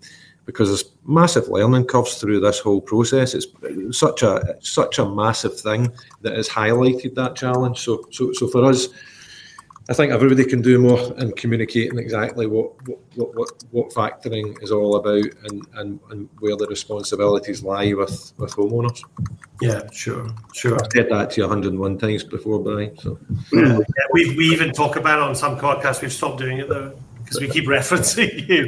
because there's massive learning curves through this whole process. It's such a such a massive thing that has highlighted that challenge. So so so for us, I think everybody can do more in communicating exactly what what, what, what factoring is all about and, and, and where the responsibilities lie with, with homeowners. Yeah, sure, sure. I've said that to you 101 times before, Brian. So yeah, we we even talk about it on some podcasts. We've stopped doing it though. because we keep [LAUGHS] referencing you.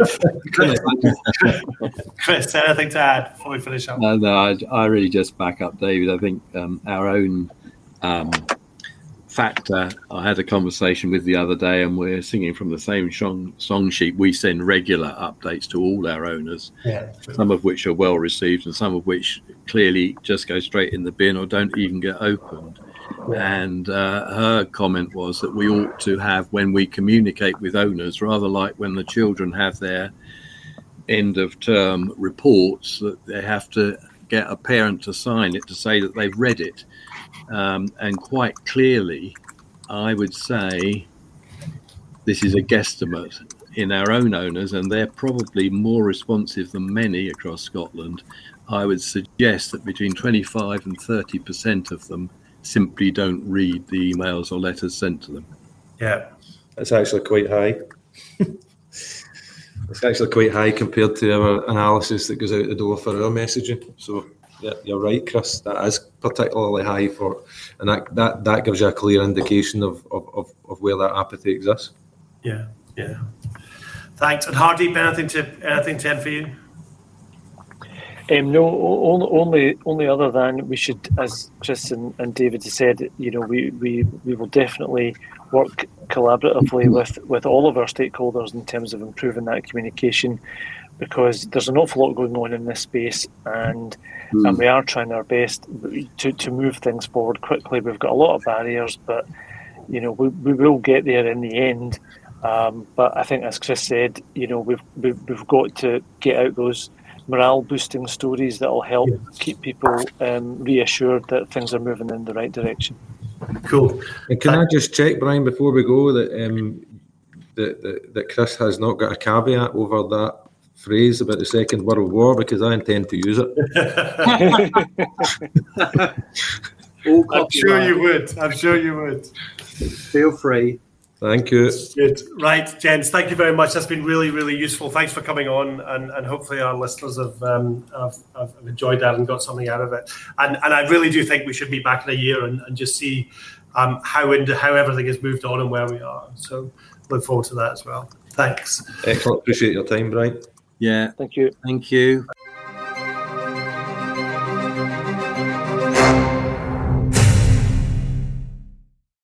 [LAUGHS] Chris, anything to add before we finish up? No, no, I, I really just back up David. I think um, our own um, factor. I had a conversation with the other day, and we're singing from the same song, song sheet. We send regular updates to all our owners, Yeah. some of which are well received, and some of which clearly just go straight in the bin or don't even get opened. And uh, her comment was that we ought to have, when we communicate with owners, rather like when the children have their end of term reports, that they have to get a parent to sign it to say that they've read it. Um, and quite clearly, I would say this is a guesstimate in our own owners, and they're probably more responsive than many across Scotland. I would suggest that between 25 and 30% of them simply don't read the emails or letters sent to them. Yeah. that's actually quite high. [LAUGHS] it's actually quite high compared to our analysis that goes out the door for our messaging. So yeah, you're right, Chris. That is particularly high for, and that that, that gives you a clear indication of, of, of, of where that apathy exists. Yeah. Yeah. Thanks. And Hardip, anything to anything to end for you? Um, no, only only other than we should, as Chris and, and David said, you know, we, we, we will definitely work collaboratively with, with all of our stakeholders in terms of improving that communication, because there's an awful lot going on in this space, and and we are trying our best to, to move things forward quickly. We've got a lot of barriers, but you know, we, we will get there in the end. Um, but I think, as Chris said, you know, we've, we've we've got to get out those morale boosting stories that will help keep people um, reassured that things are moving in the right direction. Cool. And can I just check, Brian, before we go, that um, that, that that Chris has not got a caveat over that phrase about the Second World War because I intend to use it. [LAUGHS] I'm sure you would. I'm sure you would. Feel free. Thank you. Good. Right, gents, thank you very much. That's been really, really useful. Thanks for coming on, and, and hopefully our listeners have, um, have, have enjoyed that and got something out of it. And and I really do think we should be back in a year and, and just see um, how into how everything has moved on and where we are. So look forward to that as well. Thanks. Excellent. Appreciate your time, Brian. Yeah, Thank you. thank you.